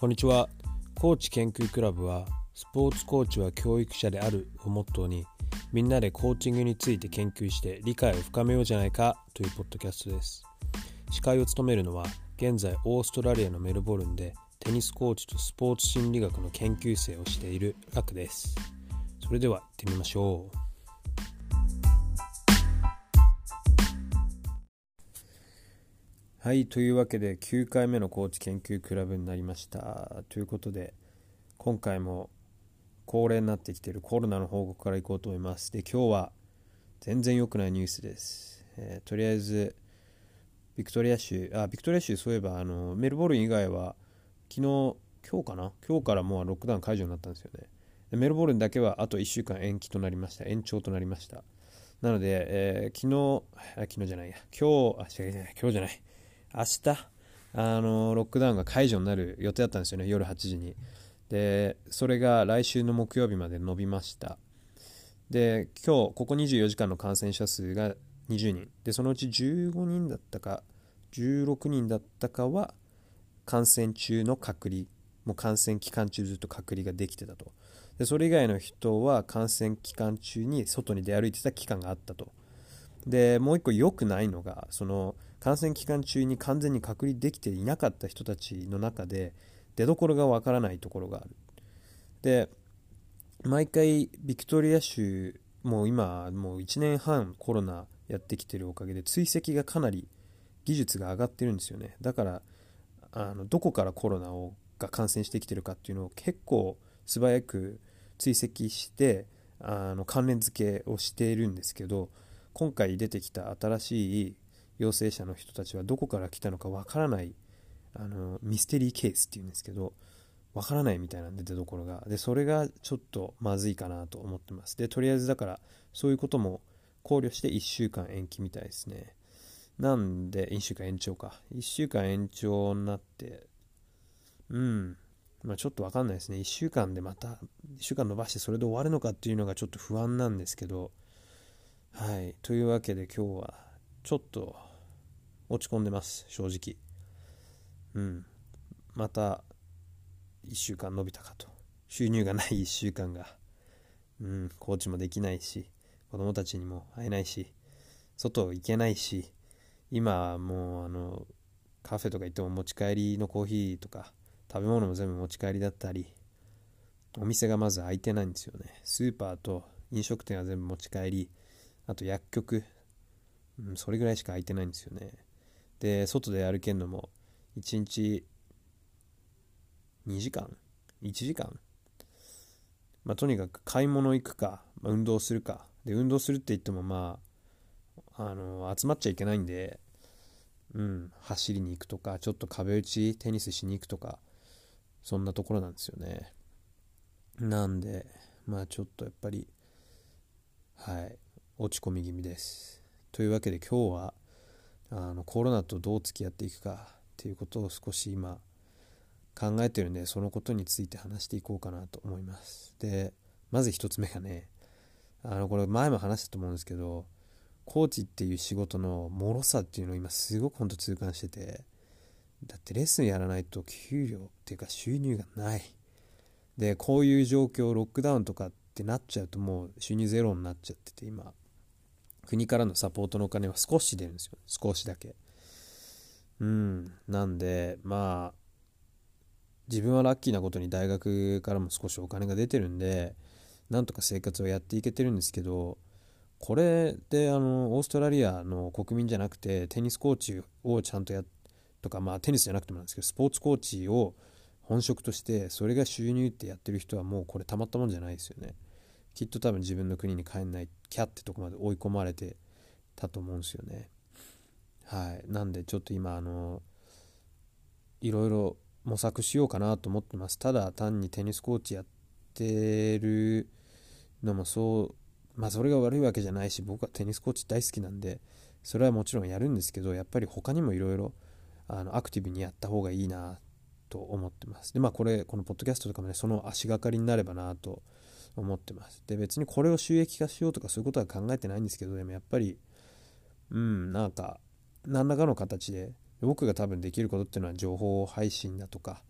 こんにちは。コーチ研究クラブはスポーツコーチは教育者であるをモットーにみんなでコーチングについて研究して理解を深めようじゃないかというポッドキャストです。司会を務めるのは現在オーストラリアのメルボルンでテニスコーチとスポーツ心理学の研究生をしているラクです。それでは行ってみましょう。はいというわけで9回目のコーチ研究クラブになりました。ということで今回も恒例になってきているコロナの報告からいこうと思います。で今日は全然良くないニュースです、えー、とりあえずビクトリア州あビクトリア州そういえばあのメルボルン以外は昨日今日かな？今日からもうロックダウン解除になったんですよね。メルボルンだけはあと1週間延期となりました。延長となりました。なので、えー、昨日あ昨日じゃないや。今日あ違う違う今日じゃない。明日あのロックダウンが解除になる予定だったんですよね夜8時に。でそれが来週の木曜日まで伸びました。で今日ここ24時間の感染者数が20人。でそのうち15人だったか16人だったかは感染中の隔離。もう感染期間中ずっと隔離ができてたと。でそれ以外の人は感染期間中に外に出歩いてた期間があったと。でもう一個良くないのがその感染期間中に完全に隔離できていなかった人たちの中で出どころがわからないところがある。で毎回ビクトリア州もう今もう1年半コロナやってきてるおかげで追跡がかなり技術が上がってるんですよね。だからあのどこからコロナをが感染してきてるかっていうのを結構素早く追跡してあの関連付けをしているんですけど今回出てきた新しい陽性者の人たちはどこから来たのかわからないあのミステリーケースっていうんですけどわからないみたいなんで出どころが。でそれがちょっとまずいかなと思ってます。でとりあえずだからそういうことも考慮して1週間延期みたいですね。なんで1週間延長か。1週間延長になってうん。まあ、ちょっとわかんないですね。1週間でまた1週間伸ばしてそれで終わるのかっていうのがちょっと不安なんですけど。はい。というわけで今日はちょっと落ち込んでます正直。うん。また1週間伸びたかと。収入がない1週間が。うん。コーチもできないし。子供たちにも会えないし。外行けないし。今もうあのカフェとか行っても持ち帰りのコーヒーとか食べ物も全部持ち帰りだったりお店がまず開いてないんですよね。スーパーと飲食店は全部持ち帰りあと薬局、うん、それぐらいしか開いてないんですよね。で外で歩けるのも1日2時間？1時間？まあ、とにかく買い物行くか、まあ、運動するか。で運動するって言ってもまああの集まっちゃいけないんで、うん、走りに行くとかちょっと壁打ちテニスしに行くとかそんなところなんですよね。なんでまあちょっとやっぱりはい落ち込み気味です。というわけで今日はあのコロナとどう付き合っていくかっていうことを少し今考えてるんでそのことについて話していこうかなと思います。でまず1つ目がねあのこれ前も話したと思うんですけどコーチっていう仕事の脆さっていうのを今すごく本当痛感しててだってレッスンやらないと給料っていうか収入がない。でこういう状況ロックダウンとかってなっちゃうともう収入ゼロになっちゃってて今。国からのサポートのお金は少し出るんですよ。少しだけ。うん。なんでまあ自分はラッキーなことに大学からも少しお金が出てるんでなんとか生活をやっていけてるんですけどこれであのオーストラリアの国民じゃなくてテニスコーチをちゃんとやとかまあテニスじゃなくてもなんですけどスポーツコーチを本職としてそれが収入ってやってる人はもうこれたまったもんじゃないですよね。きっと多分自分の国に帰んないキャってとこまで追い込まれてたと思うんですよね。はい。なんでちょっと今あのいろいろ模索しようかなと思ってます。ただ単にテニスコーチやってるのもそうまあそれが悪いわけじゃないし僕はテニスコーチ大好きなんでそれはもちろんやるんですけどやっぱり他にもいろいろアクティブにやった方がいいなと思ってます。でまあこれこのポッドキャストとかもねその足がかりになればなと思ってます。で、別にこれを収益化しようとかそういうことは考えてないんですけど、でもやっぱり、うん、なんか、何らかの形で、僕が多分できることっていうのは情報配信だとか、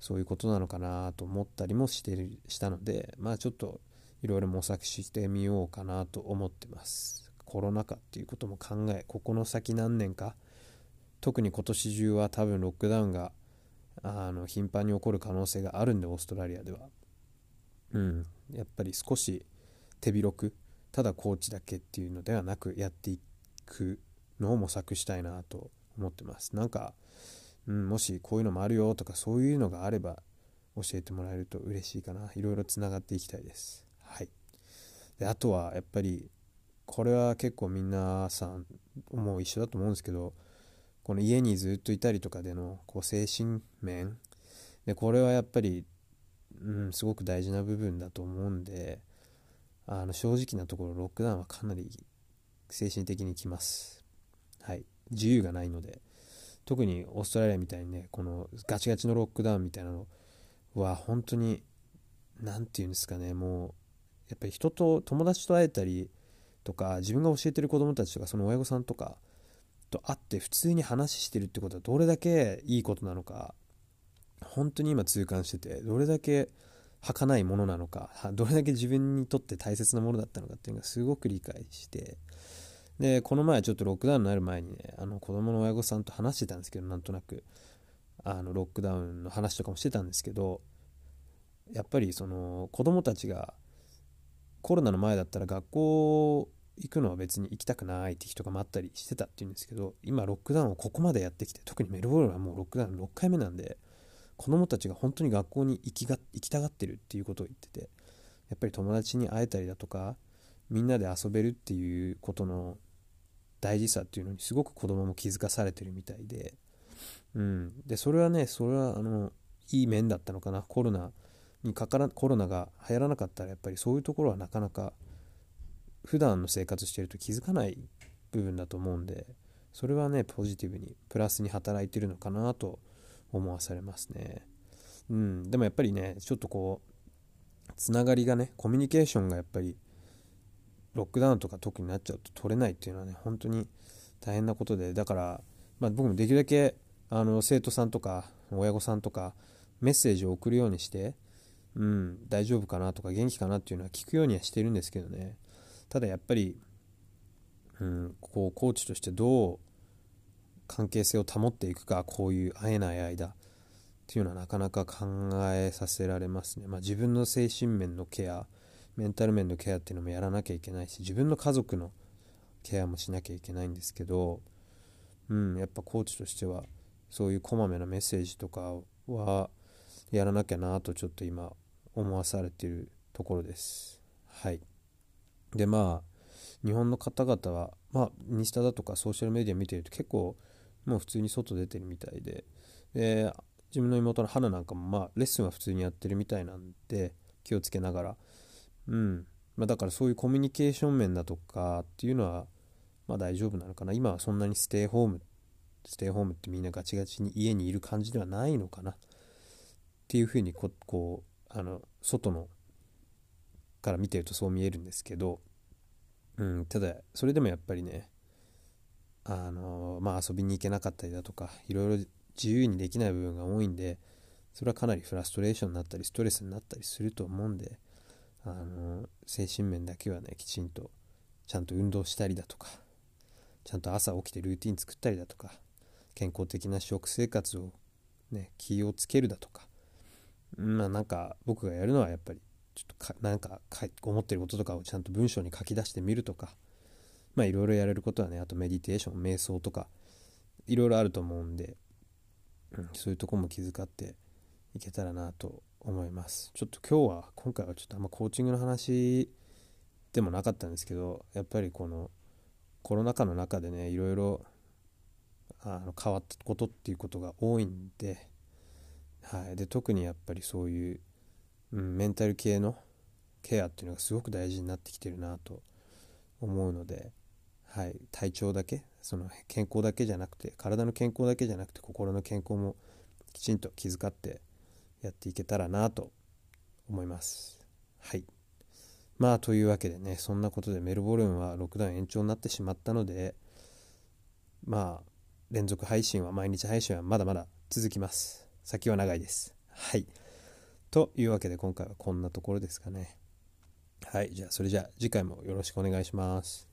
そういうことなのかなと思ったりもしてるしたのでまあちょっといろいろ模索してみようかなと思ってますコロナ禍っていうことも考えここの先何年か特に今年中は多分ロックダウンがあの頻繁に起こる可能性があるんでオーストラリアではうん。やっぱり少し手広くただコーチだけっていうのではなくやっていくのを模索したいなと思ってます。なんか、うん、もしこういうのもあるよとかそういうのがあれば教えてもらえると嬉しいかな。いろいろつながっていきたいです。はい。であとはやっぱりこれは結構皆さんもう一緒だと思うんですけどこの家にずっといたりとかでのこう精神面。でこれはやっぱり、うん、すごく大事な部分だと思うんであの正直なところロックダウンはかなり精神的にきます。はい。自由がないので。特にオーストラリアみたいにねこのガチガチのロックダウンみたいなのは本当に何て言うんですかねもうやっぱり人と友達と会えたりとか自分が教えてる子供たちとかその親御さんとかと会って普通に話してるってことはどれだけいいことなのか本当に今痛感しててどれだけ儚いものなのかどれだけ自分にとって大切なものだったのかっていうのがすごく理解してでこの前ちょっとロックダウンになる前にねあの子供の親御さんと話してたんですけどなんとなくあのロックダウンの話とかもしてたんですけどやっぱりその子供たちがコロナの前だったら学校行くのは別に行きたくないって人が待ったりしてたっていうんですけど今ロックダウンをここまでやってきて特にメルボルンはもうロックダウン6回目なんで子供たちが本当に学校に行きが行きたがってるっていうことを言っててやっぱり友達に会えたりだとかみんなで遊べるっていうことの大事さっていうのにすごく子供も気づかされてるみたいで、うん、でそれはねそれはあのいい面だったのかな。コロナにかからコロナが流行らなかったらやっぱりそういうところはなかなか普段の生活してると気づかない部分だと思うんでそれはねポジティブにプラスに働いてるのかなと思わされますね。うん。でもやっぱりねちょっとこうつながりがねコミュニケーションがやっぱりロックダウンとか特になっちゃうと取れないっていうのはね本当に大変なことでだから、まあ、僕もできるだけあの生徒さんとか親御さんとかメッセージを送るようにしてうん、大丈夫かなとか元気かなっていうのは聞くようにはしてるんですけどね。ただやっぱり、うん、こうコーチとしてどう関係性を保っていくかこういう会えない間っていうのはなかなか考えさせられますね、まあ、自分の精神面のケアメンタル面のケアっていうのもやらなきゃいけないし自分の家族のケアもしなきゃいけないんですけど、うん、やっぱコーチとしてはそういうこまめなメッセージとかはやらなきゃなとちょっと今思わされてるところです。はい。でまあ日本の方々はまあインスタだとかソーシャルメディア見てると結構もう普通に外出てるみたいで。で自分の妹の花なんかもまあレッスンは普通にやってるみたいなんで気をつけながら。うん。まあ、だからそういうコミュニケーション面だとかっていうのはまあ大丈夫なのかな。今はそんなにステイホームステイホームってみんなガチガチに家にいる感じではないのかな。っていうふうにここうあの外のから見てるとそう見えるんですけど、うん、ただそれでもやっぱりねあのまあ遊びに行けなかったりだとかいろいろ自由にできない部分が多いんでそれはかなりフラストレーションになったりストレスになったりすると思うんであの精神面だけはねきちんとちゃんと運動したりだとかちゃんと朝起きてルーティン作ったりだとか健康的な食生活をね気をつけるだとかまあなんか僕がやるのはやっぱりちょっとかなんか思ってることとかをちゃんと文章に書き出してみるとかまあいろいろやれることはねあとメディテーション瞑想とかいろいろあると思うんで、うん、そういうとこも気遣っていけたらなと思います。ちょっと今日は今回はちょっとあんまコーチングの話でもなかったんですけどやっぱりこのコロナ禍の中でねいろいろあの変わったことっていうことが多いんで,、はい、で特にやっぱりそういう、うん、メンタル系のケアっていうのがすごく大事になってきてるなと思うので、はい、体調だけその健康だけじゃなくて体の健康だけじゃなくて心の健康もきちんと気遣ってやっていけたらなと思います。はい。まあというわけでね、そんなことでメルボルンはロックダウン延長になってしまったので、まあ連続配信は毎日配信はまだまだ続きます。先は長いです。はいというわけで今回はこんなところですかねはいじゃあそれじゃあ次回もよろしくお願いします